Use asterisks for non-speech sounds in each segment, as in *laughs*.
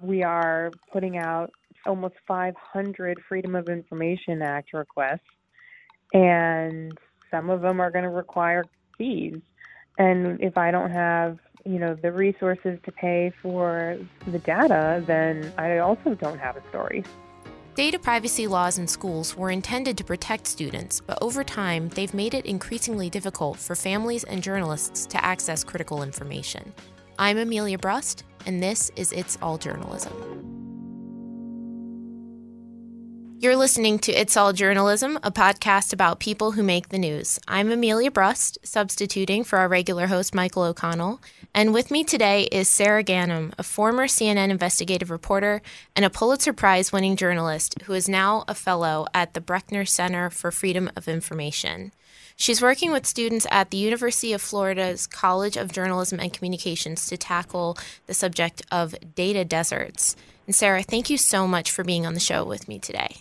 we are putting out almost 500 Freedom of Information Act requests, and some of them are going to require fees. And if I don't have, you know, the resources to pay for the data, then I also don't have a story. Data privacy laws in schools were intended to protect students, but over time, they've made it increasingly difficult for families and journalists to access critical information. I'm Amelia Brust, and this is It's All Journalism. You're listening to It's All Journalism, a podcast about people who make the news. I'm Amelia Brust, substituting for our regular host, Michael O'Connell. And with me today is Sara Ganim, a former CNN investigative reporter and a Pulitzer Prize winning journalist who is now a fellow at the Brechner Center for Freedom of Information. She's working with students at the University of Florida's College of Journalism and Communications to tackle the subject of data deserts. And Sara, thank you so much for being on the show with me today.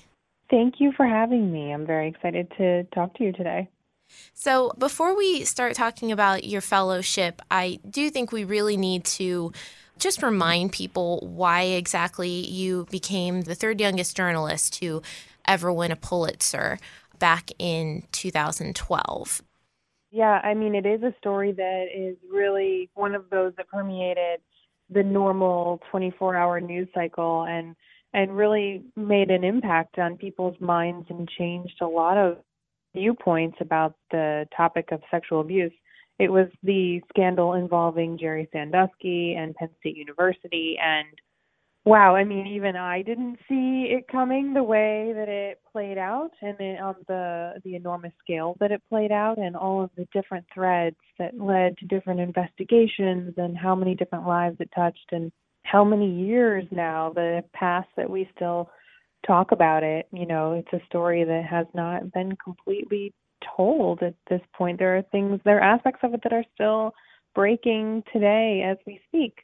Thank you for having me. I'm very excited to talk to you today. So, before we start talking about your fellowship, I do think we really need to just remind people why exactly you became the third youngest journalist to ever win a Pulitzer back in 2012. Yeah, I mean, it is a story that is really one of those that permeated the normal 24 hour news cycle. And and really made an impact on people's minds and changed a lot of viewpoints about the topic of sexual abuse. It was the scandal involving Jerry Sandusky and Penn State University and wow, I mean even I didn't see it coming the way that it played out and then on the the enormous scale that it played out and all of the different threads that led to different investigations and how many different lives it touched and how many years now have passed that we still talk about it. You know, it's a story that has not been completely told at this point. There are things, there are aspects of it that are still breaking today as we speak.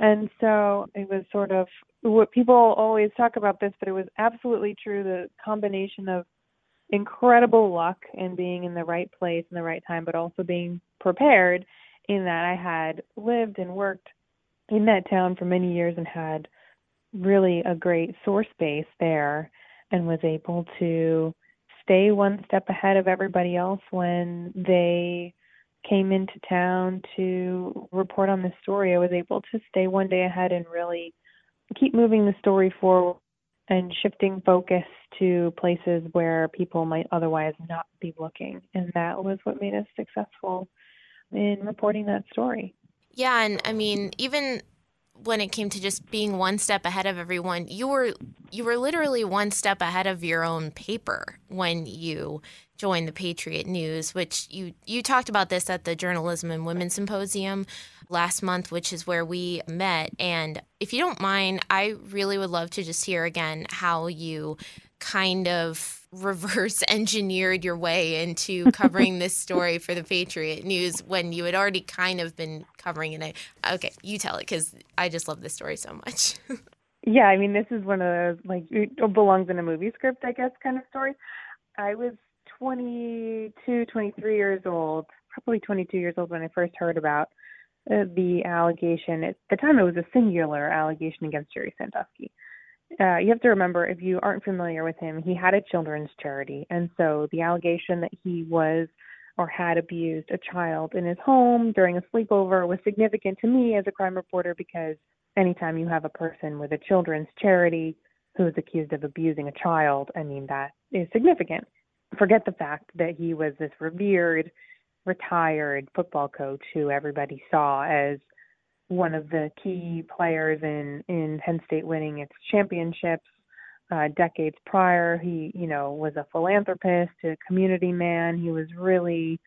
And so it was sort of what people always talk about this, but it was absolutely true the combination of incredible luck and being in the right place in the right time, but also being prepared in that I had lived and worked in that town for many years and had really a great source base there and was able to stay one step ahead of everybody else when they came into town to report on this story. I was able to stay one day ahead and really keep moving the story forward and shifting focus to places where people might otherwise not be looking. And that was what made us successful in reporting that story. Yeah, and I mean, even when it came to just being one step ahead of everyone, you were you were literally one step ahead of your own paper when you joined the Patriot News, which you you talked about this at the Journalism and Women Symposium last month, which is where we met. And if you don't mind, I really would love to just hear again how you kind of *laughs* reverse engineered your way into covering this story for the Patriot News when you had already kind of been covering it. Okay, you tell it because I just love this story so much. *laughs* yeah, I mean, this is one of those like it belongs in a movie script, I guess, kind of story. I was 22, 23 years old, probably 22 years old when I first heard about uh, the allegation. At the time, it was a singular allegation against Jerry Sandusky uh, you have to remember if you aren't familiar with him, he had a children's charity, and so the allegation that he was or had abused a child in his home during a sleepover was significant to me as a crime reporter because anytime you have a person with a children's charity who is accused of abusing a child, I mean that is significant. Forget the fact that he was this revered, retired football coach who everybody saw as one of the key players in in Penn State winning its championships uh, decades prior. He, you know, was a philanthropist, a community man. He was really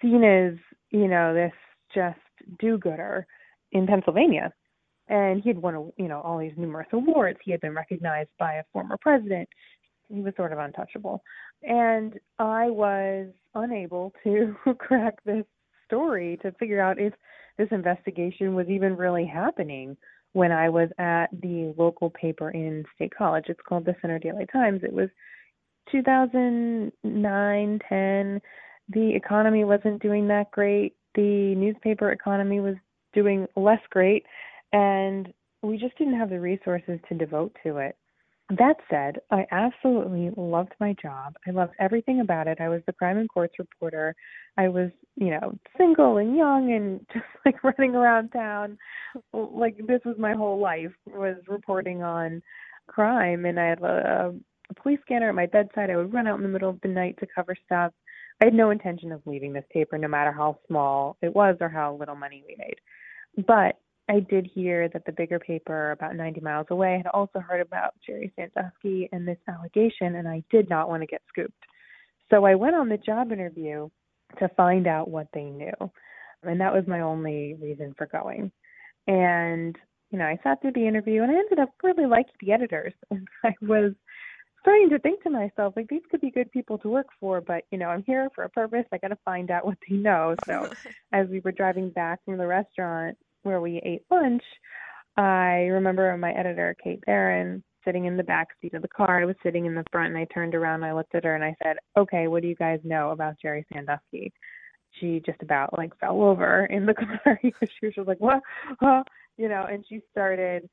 seen as, you know, this just do-gooder in Pennsylvania. And he had won, you know, all these numerous awards. He had been recognized by a former president. He was sort of untouchable. And I was unable to *laughs* crack this story to figure out if this investigation was even really happening when I was at the local paper in State College. It's called the Centre Daily Times. It was 2009, 10. The economy wasn't doing that great. The newspaper economy was doing less great. And we just didn't have the resources to devote to it. That said, I absolutely loved my job. I loved everything about it. I was the crime and courts reporter. I was, you know, single and young and *laughs* just like running around town. Like this was my whole life was reporting on crime and I had a, a police scanner at my bedside. I would run out in the middle of the night to cover stuff. I had no intention of leaving this paper no matter how small it was or how little money we made. But I did hear that the bigger paper about 90 miles away had also heard about Jerry Sandusky and this allegation, and I did not want to get scooped. So I went on the job interview to find out what they knew. And that was my only reason for going. And, you know, I sat through the interview and I ended up really liking the editors. *laughs* And I was starting to think to myself, like, these could be good people to work for, but, you know, I'm here for a purpose. I got to find out what they know. So *laughs* as we were driving back from the restaurant, where we ate lunch, I remember my editor, Kate Barron, sitting in the back seat of the car. I was sitting in the front and I turned around and I looked at her and I said, Okay, what do you guys know about Jerry Sandusky? She just about like fell over in the *laughs* car. she was just like, What? Huh? You know, and she started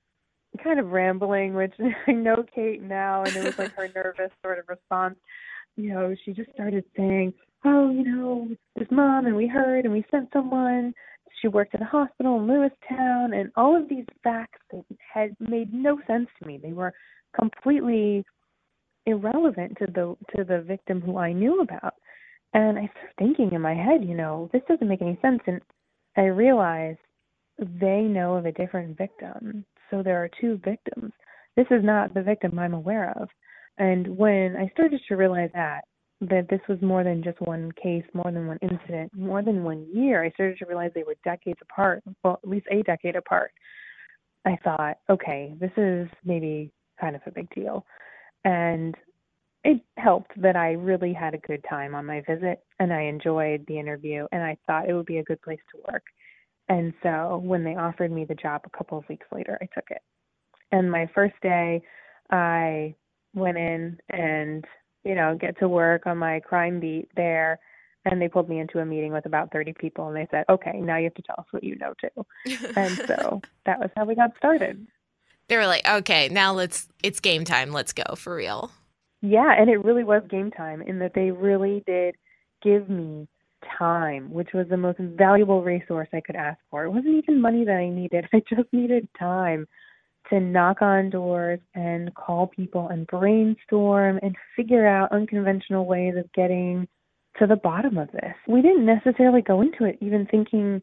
kind of rambling, which *laughs* I know Kate now, and it was like her *laughs* nervous sort of response. You know, she just started saying, Oh, you know, this mom, and we heard, and we sent someone she worked at a hospital in Lewistown, and all of these facts that had made no sense to me. They were completely irrelevant to the to the victim who I knew about. And I started thinking in my head, you know, this doesn't make any sense. And I realized they know of a different victim. So there are two victims. This is not the victim I'm aware of. And when I started to realize that, that this was more than just one case, more than one incident, more than one year. I started to realize they were decades apart, well, at least a decade apart. I thought, okay, this is maybe kind of a big deal. And it helped that I really had a good time on my visit and I enjoyed the interview and I thought it would be a good place to work. And so when they offered me the job a couple of weeks later, I took it. And my first day, I went in and you know, get to work on my crime beat there. And they pulled me into a meeting with about 30 people and they said, okay, now you have to tell us what you know too. and so *laughs* that was how we got started. They were like, okay, now let's, it's game time. Let's go for real. Yeah. And it really was game time in that they really did give me time, which was the most valuable resource I could ask for. It wasn't even money that I needed, *laughs* I just needed time to knock on doors and call people and brainstorm and figure out unconventional ways of getting to the bottom of this. We didn't necessarily go into it even thinking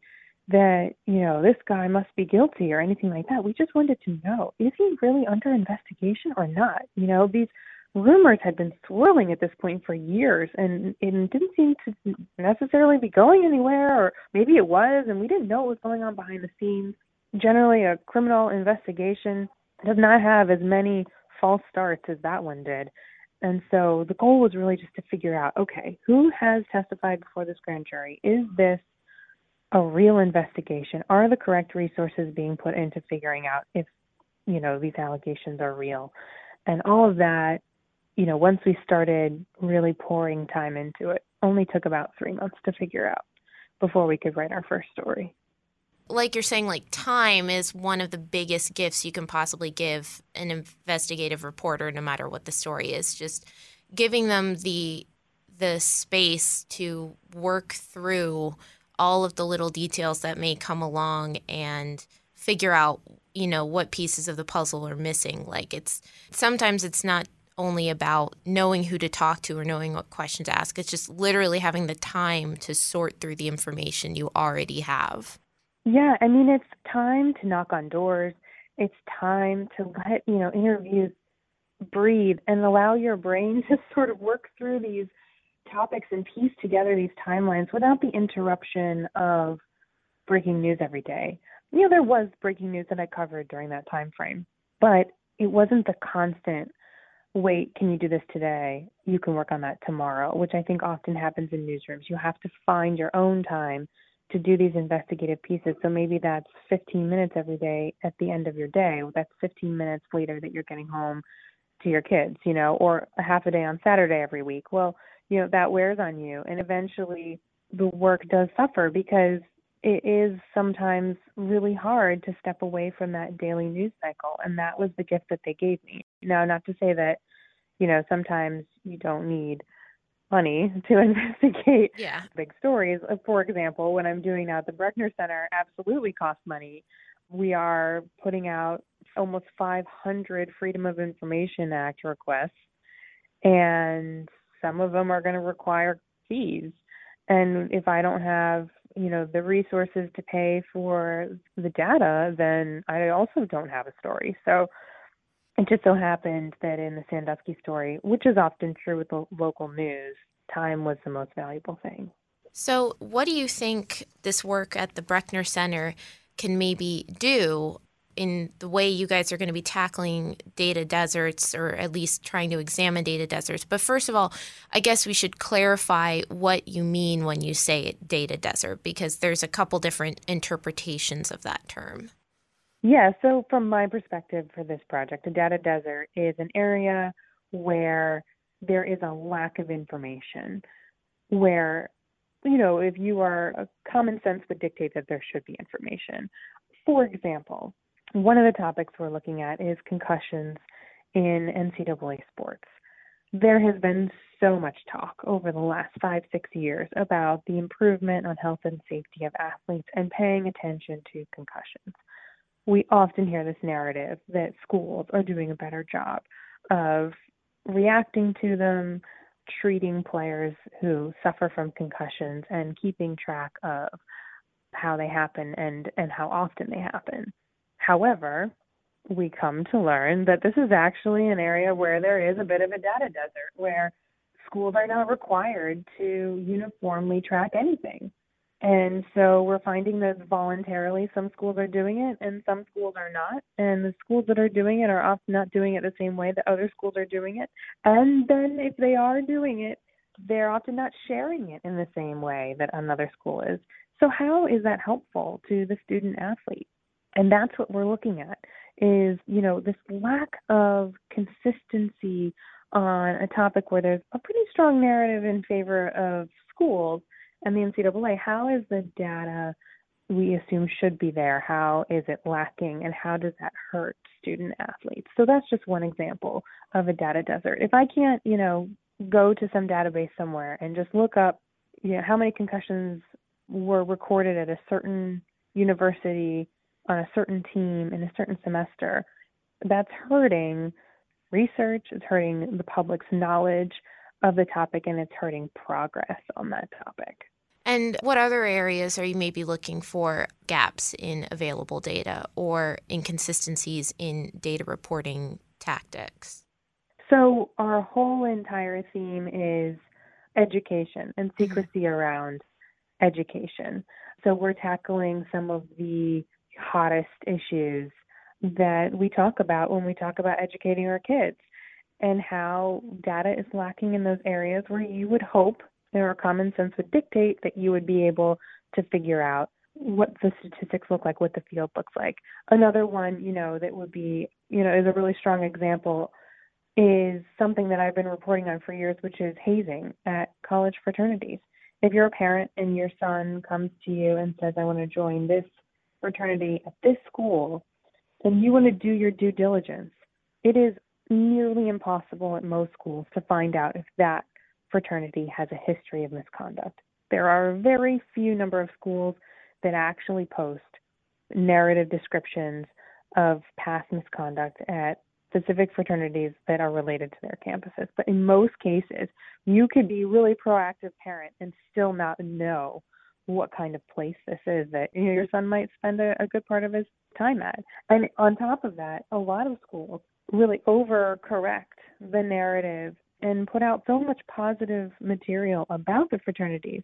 that, you know, this guy must be guilty or anything like that. We just wanted to know, is he really under investigation or not? You know, these rumors had been swirling at this point for years and it didn't seem to necessarily be going anywhere or maybe it was and we didn't know what was going on behind the scenes generally a criminal investigation does not have as many false starts as that one did. And so the goal was really just to figure out okay, who has testified before this grand jury? Is this a real investigation? Are the correct resources being put into figuring out if, you know, these allegations are real? And all of that, you know, once we started really pouring time into it, only took about three months to figure out before we could write our first story like you're saying, like time is one of the biggest gifts you can possibly give an investigative reporter, no matter what the story is. Just giving them the the space to work through all of the little details that may come along and figure out, you know, what pieces of the puzzle are missing. Like it's sometimes it's not only about knowing who to talk to or knowing what questions to ask. It's just literally having the time to sort through the information you already have. Yeah, I mean, it's time to knock on doors. It's time to let, you know, interviews breathe and allow your brain *laughs* to sort of work through these topics and piece together these timelines without the interruption of breaking news every day. You know, there was breaking news that I covered during that time frame, but it wasn't the constant wait, can you do this today? You can work on that tomorrow, which I think often happens in newsrooms. You have to find your own time to do these investigative pieces. So maybe that's 15 minutes every day at the end of your day. That's 15 minutes later that you're getting home to your kids, you know, or a half a day on Saturday every week. Well, you know, that wears on you. And eventually the work does suffer because it is sometimes really hard to step away from that daily news cycle. And that was the gift that they gave me. Now, not to say that, you know, sometimes you don't need money to *laughs* investigate yeah. big stories. Uh, for example, when I'm doing now at the Brechner Center, absolutely costs money. We are putting out almost 500 Freedom of Information Act requests, and some of them are going to require fees. And if I don't have, you know, the resources to pay for the data, then I also don't have a story. So it just so happened that in the Sandusky story, which is often true with the local news, time was the most valuable thing. So, what do you think this work at the Brechner Center can maybe do in the way you guys are going to be tackling data deserts or at least trying to examine data deserts. But first of all, I guess we should clarify what you mean when you say data desert because there's a couple different interpretations of that term. Yeah, so from my perspective for this project, a data desert is an area where there is a lack of information, where you know, if you are uh, common sense would dictate that there should be information. For example, one of the topics we're looking at is concussions in NCAA sports. There has been so much talk over the last five, six years about the improvement on health and safety of athletes and paying attention to concussions. We often hear this narrative that schools are doing a better job of reacting to them, treating players who suffer from concussions, and keeping track of how they happen and, and how often they happen. However, we come to learn that this is actually an area where there is a bit of a data desert, where schools are not required to uniformly track anything. And so we're finding that voluntarily some schools are doing it and some schools are not. And the schools that are doing it are often not doing it the same way that other schools are doing it. And then if they are doing it, they're often not sharing it in the same way that another school is. So how is that helpful to the student athlete? and that's what we're looking at is you know this lack of consistency on a topic where there's a pretty strong narrative in favor of schools and the NCAA. How is the data we assume should be there? How is it lacking, and how does that hurt student athletes? So that's just one example of a data desert. If I can't, you know, go to some database somewhere and just look up, you know, how many concussions were recorded at a certain university on a certain team in a certain semester, that's hurting research, it's hurting the public's knowledge of the topic, and it's hurting progress on that topic. And what other areas are you maybe looking for gaps in available data or inconsistencies in data reporting tactics? So, our whole entire theme is education and mm-hmm. secrecy mm-hmm. around education. So, we're tackling some of the hottest issues that we talk about when we talk about educating our kids and how data is lacking in those areas where you would hope or common sense would dictate that you would be able to figure out what the statistics look like, what the field looks like. Another one, you know, that would be, you know, is a really strong example is something that I've been reporting on for years, which is hazing at college fraternities. If you're a parent and your son comes to you and says, I want to join this fraternity at this school, then you want to do your due diligence. It is nearly impossible at most schools to find out if that fraternity has a history of misconduct. There are a very few number of schools that actually post narrative descriptions of past misconduct at specific fraternities that are related to their campuses. But in most cases, you could be really proactive parent and still not know what kind of place this is that you know, your son might spend a, a good part of his time at. And on top of that, a lot of schools really overcorrect the narrative and put out so much positive material about the fraternities,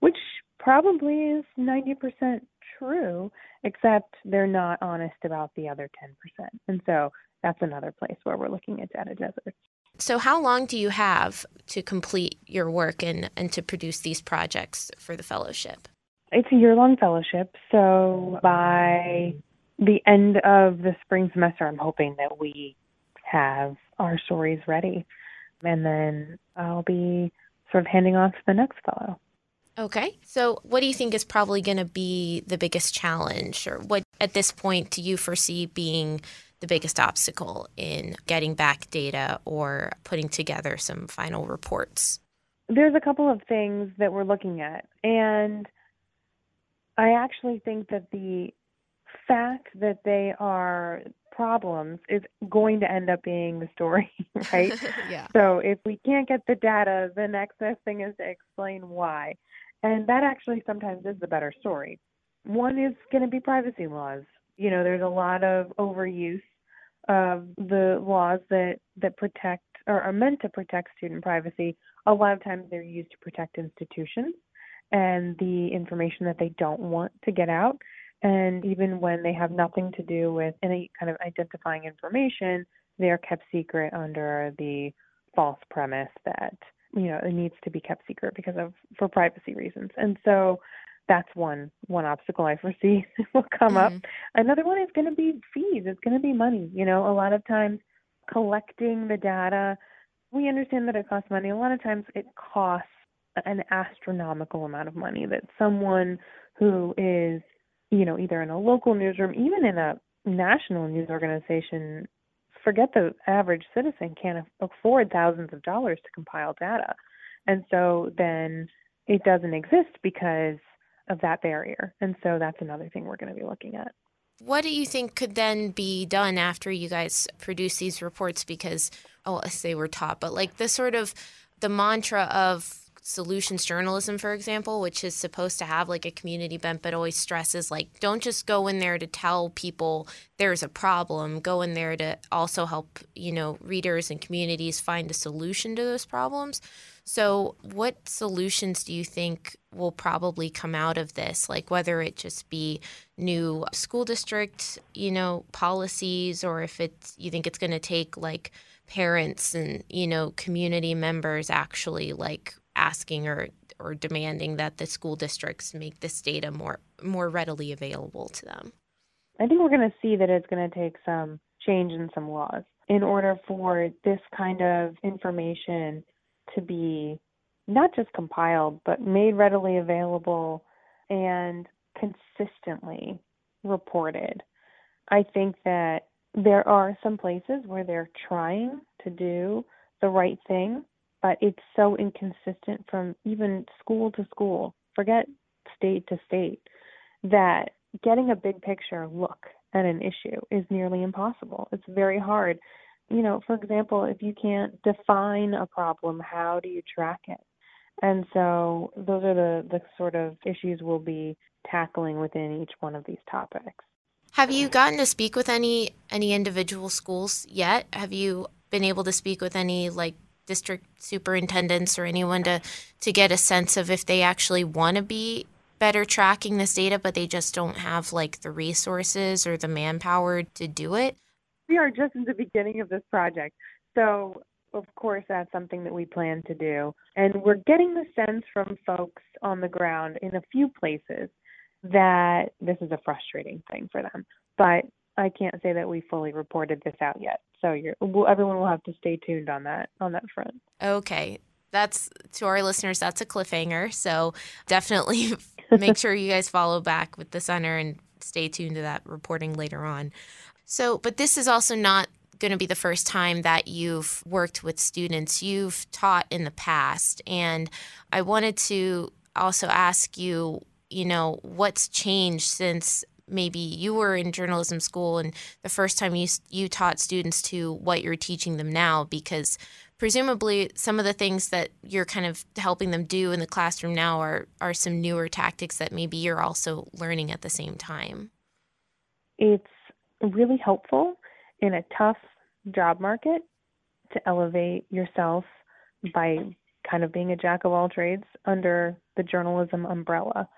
which probably is 90% true, except they're not honest about the other 10%. And so that's another place where we're looking at data deserts. So, how long do you have to complete your work and, and to produce these projects for the fellowship? It's a year long fellowship. So, by the end of the spring semester, I'm hoping that we have our stories ready. And then I'll be sort of handing off to the next fellow. Okay. So, what do you think is probably going to be the biggest challenge, or what at this point do you foresee being the biggest obstacle in getting back data or putting together some final reports? There's a couple of things that we're looking at. And I actually think that the fact that they are problems is going to end up being the story, *laughs* right? *laughs* yeah. So if we can't get the data, the next best thing is to explain why. And that actually sometimes is the better story. One is going to be privacy laws. You know, there's a lot of overuse of the laws that that protect or are meant to protect student privacy. A lot of times they're used to protect institutions and the information that they don't want to get out. And even when they have nothing to do with any kind of identifying information, they are kept secret under the false premise that you know it needs to be kept secret because of for privacy reasons. And so that's one one obstacle I foresee *laughs* will come mm-hmm. up. Another one is going to be fees. It's going to be money. You know, a lot of times collecting the data, we understand that it costs money. A lot of times it costs an astronomical amount of money that someone who is you know, either in a local newsroom, even in a national news organization, forget the average citizen can't afford thousands of dollars to compile data. And so then it doesn't exist because of that barrier. And so that's another thing we're going to be looking at. What do you think could then be done after you guys produce these reports? Because, oh, I say we're taught, but like the sort of the mantra of solutions journalism, for example, which is supposed to have like a community bent, but always stresses like don't just go in there to tell people there's a problem. Go in there to also help, you know, readers and communities find a solution to those problems. So, what solutions do you think will probably come out of this? Like whether it just be new school district, you know, policies, or if it's you think it's going to take like parents and you know community members actually like asking or or demanding that the school districts make this data more more readily available to them? I think we're going to see that it's going to take some change in some laws in order for this kind of information to be not just compiled but made readily available and consistently reported. I think that there are some places where they're trying to do the right thing but it's so inconsistent from even school to school, forget state to state, that getting a big picture look at an issue is nearly impossible. It's very hard. You know, for example, if you can't define a problem, how do you track it? And so those are the, the sort of issues we'll be tackling within each one of these topics. Have you gotten to speak with any any individual schools yet? Have you been able to speak with any like district superintendents or anyone to to get a sense of if they actually want to be better tracking this data but they just don't have like the resources or the manpower to do it? We are just in the beginning of this project. So of course that's something that we plan to do. And we're getting the sense from folks on the ground in a few places that this is a frustrating thing for them. But I can't say that we fully reported this out yet. So you're, well, everyone will have to stay tuned on that on that front. Okay, that's to our listeners. That's a cliffhanger. So definitely *laughs* make sure you guys follow back with the center and stay tuned to that reporting later on. So, but this is also not going to be the first time that you've worked with students. You've taught in the past, and I wanted to also ask you, you know, what's changed since maybe you were in journalism school and the first time you you taught students to what you're teaching them now because presumably some of the things that you're kind of helping them do in the classroom now are are some newer tactics that maybe you're also learning at the same time. It's really helpful in a tough job market to elevate yourself by kind of being a jack of all trades under the journalism umbrella.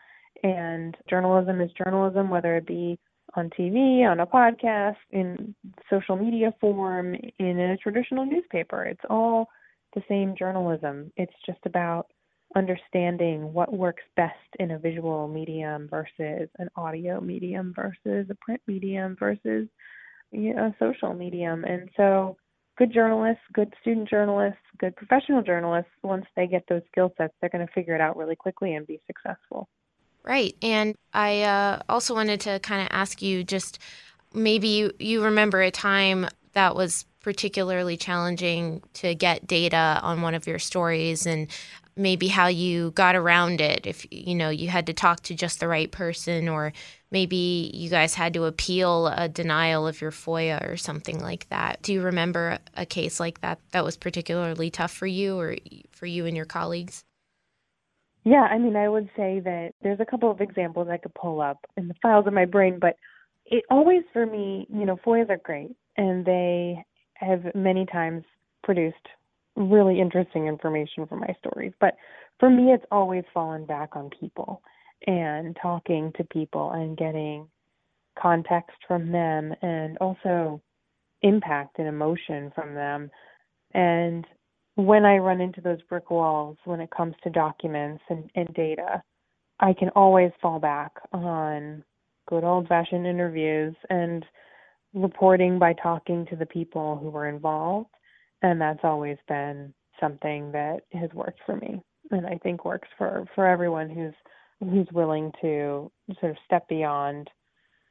And journalism is journalism, whether it be on TV, on a podcast, in social media form, in a traditional newspaper. It's all the same journalism. It's just about understanding what works best in a visual medium versus an audio medium versus a print medium versus you know, a social medium. And so good journalists, good student journalists, good professional journalists, once they get those skill sets, they're going to figure it out really quickly and be successful. Right. And I uh, also wanted to kind of ask you just maybe you, you remember a time that was particularly challenging to get data on one of your stories and maybe how you got around it if you know you had to talk to just the right person or maybe you guys had to appeal a denial of your FOIA or something like that. Do you remember a case like that that was particularly tough for you or for you and your colleagues? Yeah, I mean, I would say that there's a couple of examples I could pull up in the files in my brain, but it always for me, you know, FOIAs are great and they have many times produced really interesting information for my stories. But for me, it's always fallen back on people and talking to people and getting context from them and also impact and emotion from them. And when I run into those brick walls when it comes to documents and, and data, I can always fall back on good old fashioned interviews and reporting by talking to the people who were involved. And that's always been something that has worked for me and I think works for, for everyone who's who's willing to sort of step beyond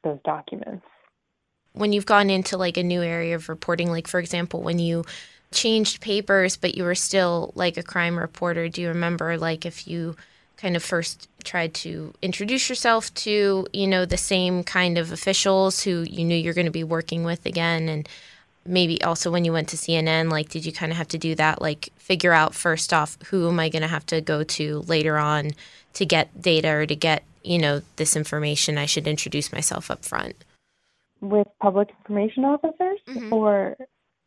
those documents. When you've gone into like a new area of reporting, like for example, when you changed papers but you were still like a crime reporter, do you remember like if you kind of first tried to introduce yourself to, you know, the same kind of officials who you knew you're going to be working with again and maybe also when you went to CNN, like did you kind of have to do that like figure out first off who am I going to have to go to later on to get data or to get, you know, this information, I should introduce myself up front. With public information officers mm-hmm. or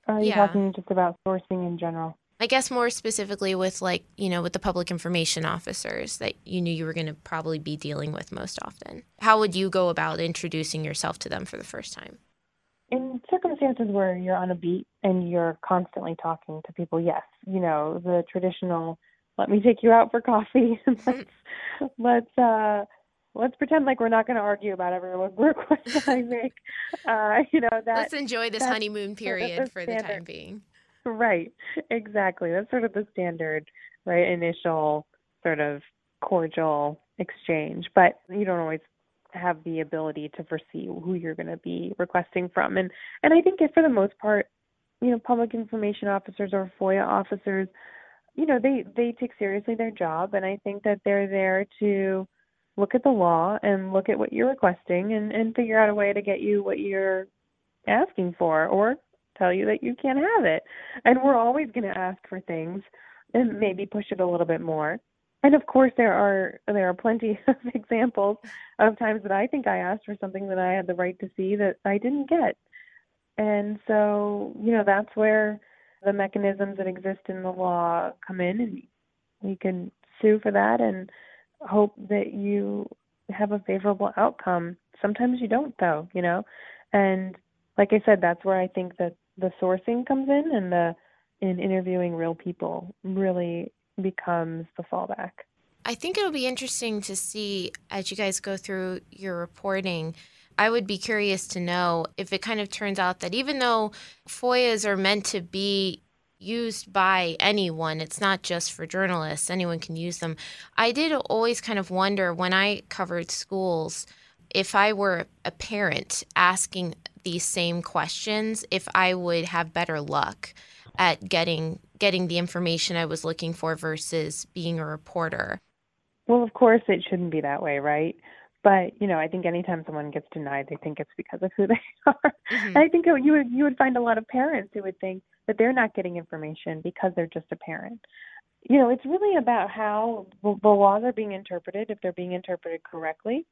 are you yeah. talking just about sourcing in general? I guess more specifically with like, you know, with the public information officers that you knew you were going to probably be dealing with most often. How would you go about introducing yourself to them for the first time? In circumstances where you're on a beat and you're constantly talking to people, yes, you know, the traditional let me take you out for coffee let's *laughs* let's uh let's pretend like we're not going to argue about every request I make. *laughs* Uh, you know that. Let's enjoy this honeymoon period for the time being. Right, exactly. That's sort of the standard, right? Initial sort of cordial exchange, but you don't always have the ability to foresee who you're going to be requesting from. And and I think if for the most part, you know, public information officers or FOIA officers, you know, they they take seriously their job, and I think that they're there to look at the law and look at what you're requesting and and figure out a way to get you what you're asking for or tell you that you can't have it. And we're always going to ask for things and maybe push it a little bit more. And of course, there are there are plenty *laughs* of examples of times that I think I asked for something that I had the right to see that I didn't get. And so, you know, that's where the mechanisms that exist in the law come in, and we can sue for that and hope that you have a favorable outcome. Sometimes you don't, though, you know. And like I said, that's where I think that the sourcing comes in and the in interviewing real people really becomes the fallback. I think it'll be interesting to see as you guys go through your reporting. I would be curious to know if it kind of turns out that even though FOIAs are meant to be used by anyone, it's not just for journalists, anyone can use them. I did always kind of wonder when I covered schools if I were a parent asking these same questions, if I would have better luck at getting getting the information I was looking for versus being a reporter. Well, of course it shouldn't be that way, right? But you know, I think anytime someone gets denied, they think it's because of who they *laughs* are. Mm-hmm. And I think you would you would find a lot of parents who would think that they're not getting information because they're just a parent. You know, it's really about how the laws are being interpreted, if they're being interpreted correctly,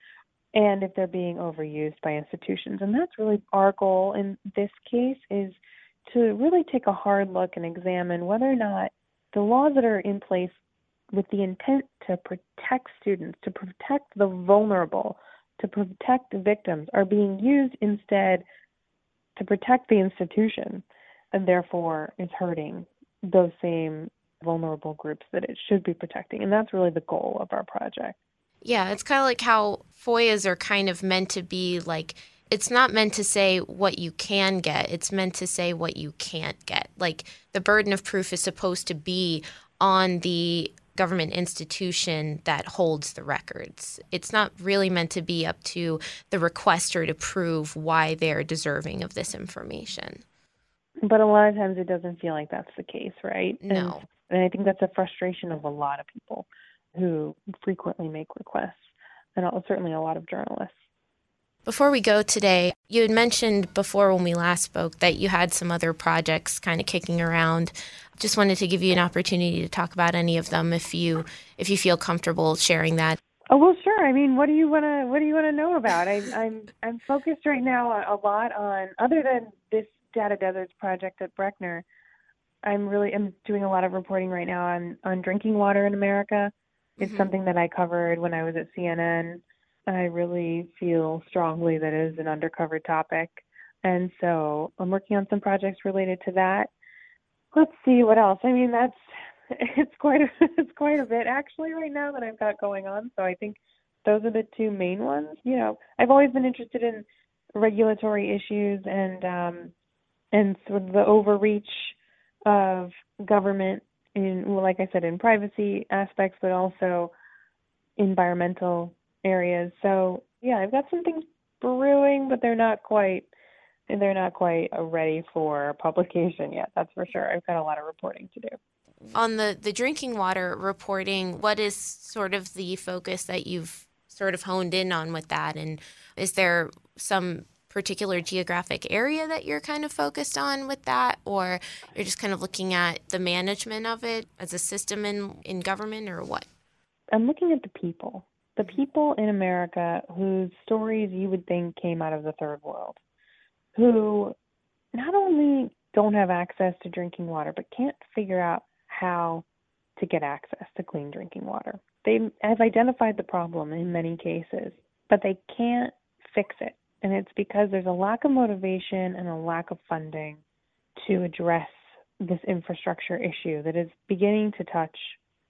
and if they're being overused by institutions. And that's really our goal in this case is to really take a hard look and examine whether or not the laws that are in place with the intent to protect students, to protect the vulnerable, to protect the victims are being used instead to protect the institution and therefore is hurting those same vulnerable groups that it should be protecting. And that's really the goal of our project. Yeah, it's kind of like how FOIAs are kind of meant to be like it's not meant to say what you can get, it's meant to say what you can't get. Like the burden of proof is supposed to be on the government institution that holds the records. It's not really meant to be up to the requester to prove why they're deserving of this information. But a lot of times it doesn't feel like that's the case, right? No. And, and I think that's a frustration of a lot of people who frequently make requests, and certainly a lot of journalists. Before we go today, you had mentioned before when we last spoke that you had some other projects kind of kicking around. Just wanted to give you an opportunity to talk about any of them if you if you feel comfortable sharing that. Oh well, sure. I mean, what do you want to what do you want to know about? I, I'm I'm focused right now a lot on other than this data deserts project at Brechner, I'm really I'm doing a lot of reporting right now on on drinking water in America. It's mm-hmm. something that I covered when I was at CNN I really feel strongly that it is an undercover topic. And so I'm working on some projects related to that. Let's see what else. I mean, that's *laughs* it's quite a *laughs* it's quite a bit actually right now that I've got going on. So I think those are the two main ones. You know, I've always been interested in regulatory issues and um and sort of the overreach of government in well, like I said in privacy aspects but also environmental areas. So yeah, I've got some things brewing, but they're not quite they're not quite ready for publication yet. That's for sure. I've got a lot of reporting to do. On the the drinking water reporting, what is sort of the focus that you've sort of honed in on with that, and is there some particular geographic area that you're kind of focused on with that or you're just kind of looking at the management of it as a system in in government or what i'm looking at the people the mm-hmm. people in America whose stories you would think came out of the third world, who not only don't have access to drinking water, but can't figure out how to get access to clean drinking water. They have identified the problem in many cases, but they can't fix it. And it's because there's a lack of motivation and a lack of funding to address this infrastructure issue that is beginning to touch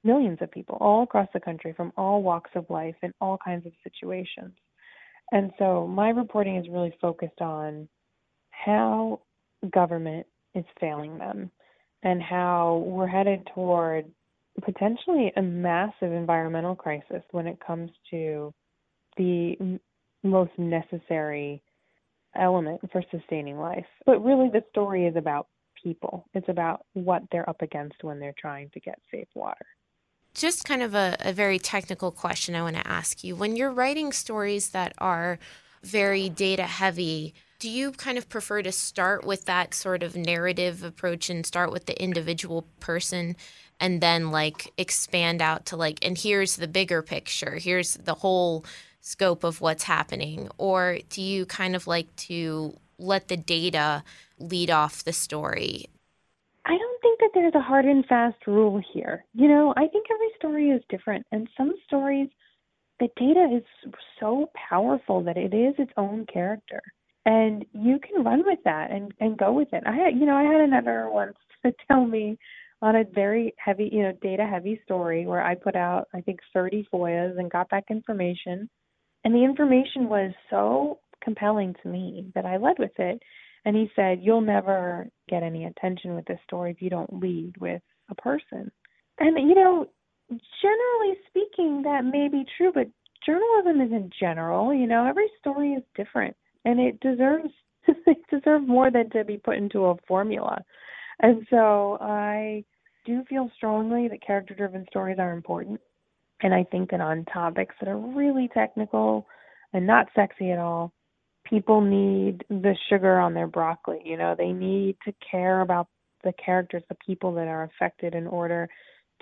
millions of people all across the country from all walks of life in all kinds of situations. And so my reporting is really focused on how government is failing them and how we're headed toward potentially a massive environmental crisis when it comes to the most necessary element for sustaining life. But really, the story is about people. It's about what they're up against when they're trying to get safe water just kind of a, a very technical question I want to ask you. When you're writing stories that are very data heavy, do you kind of prefer to start with that sort of narrative approach and start with the individual person and then like expand out to like and here's the bigger picture here's the whole scope of what's happening or do you kind of like to let the data lead off the story I don't think that there's a hard and fast rule here. You know, I think every story is different, and some stories, the data is so powerful that it is its own character, and you can run with that and and go with it. I had, you know, I had an editor once *laughs* to tell me on a very heavy, you know, data heavy story where I put out, I think, 30 FOIAs and got back information, and the information was so compelling to me that I led with it. And he said, You'll never get any attention with this story if you don't lead with a person. And, you know, generally speaking, that may be true, but journalism isn't general. You know, every story is different and it deserves *laughs* it deserves more than to be put into a formula. And so I do feel strongly that character driven stories are important. And I think that on topics that are really technical and not sexy at all, people need the sugar on their broccoli. You know, they need to care about the characters, the people that are affected in order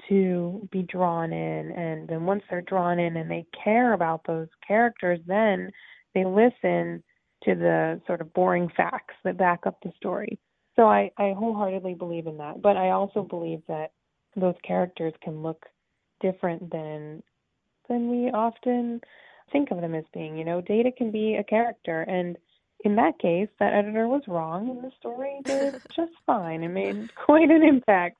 to be drawn in. And then once they're drawn in and they care about those characters, then they listen to the sort of boring facts that back up the story. So I, I wholeheartedly believe in that. But I also believe that those characters can look different than than we often think of them as being. You know, data can be a character, and in that case, that editor was wrong, and the story did *laughs* just fine and made quite an impact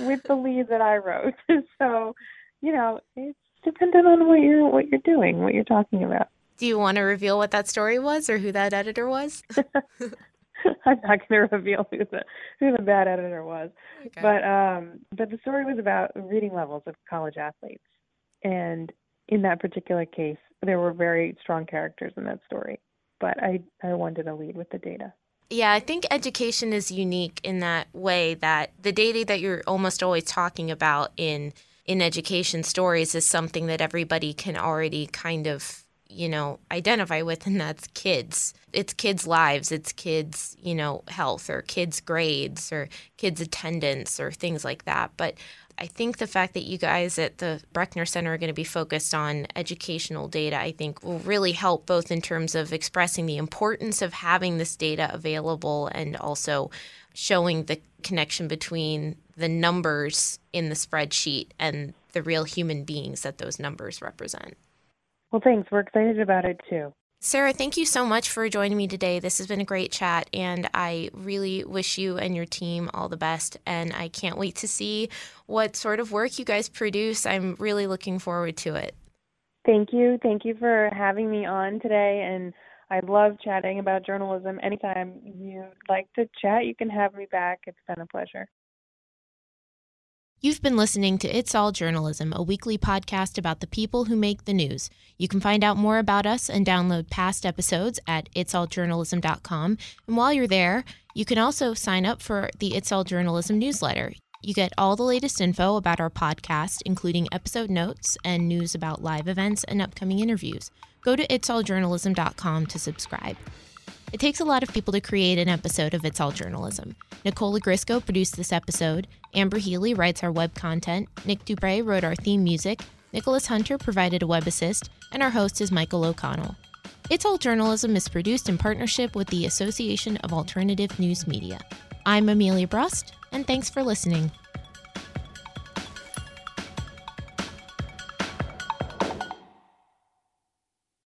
with the lead that I wrote. *laughs* so, you know, it's dependent on what you're what you're doing, what you're talking about. Do you want to reveal what that story was or who that editor was? *laughs* *laughs* I'm not going to reveal who the who the bad editor was, okay. but um, but the story was about reading levels of college athletes, and in that particular case, there were very strong characters in that story. But I I wanted to lead with the data. Yeah, I think education is unique in that way that the data that you're almost always talking about in in education stories is something that everybody can already kind of you know identify with and that's kids. It's kids lives. It's kids you know health or kids grades or kids attendance or things like that. But I think the fact that you guys at the Brechner Center are going to be focused on educational data, I think will really help both in terms of expressing the importance of having this data available and also showing the connection between the numbers in the spreadsheet and the real human beings that those numbers represent. Well, thanks. We're excited about it too. Sara, thank you so much for joining me today. This has been a great chat, and I really wish you and your team all the best. And I can't wait to see what sort of work you guys produce. I'm really looking forward to it. Thank you. Thank you for having me on today. And I love chatting about journalism. Anytime you'd like to chat, you can have me back. It's been a pleasure. You've been listening to It's All Journalism, a weekly podcast about the people who make the news. You can find out more about us and download past episodes at itsalljournalism.com. And while you're there, you can also sign up for the It's All Journalism newsletter. You get all the latest info about our podcast, including episode notes and news about live events and upcoming interviews. Go to itsalljournalism.com to subscribe. It takes a lot of people to create an episode of It's All Journalism. Nicola Grisco produced this episode, Amber Healy writes our web content, Nick Dubray wrote our theme music, Nicholas Hunter provided a web assist, and our host is Michael O'Connell. It's All Journalism is produced in partnership with the Association of Alternative News Media. I'm Amelia Brust, and thanks for listening.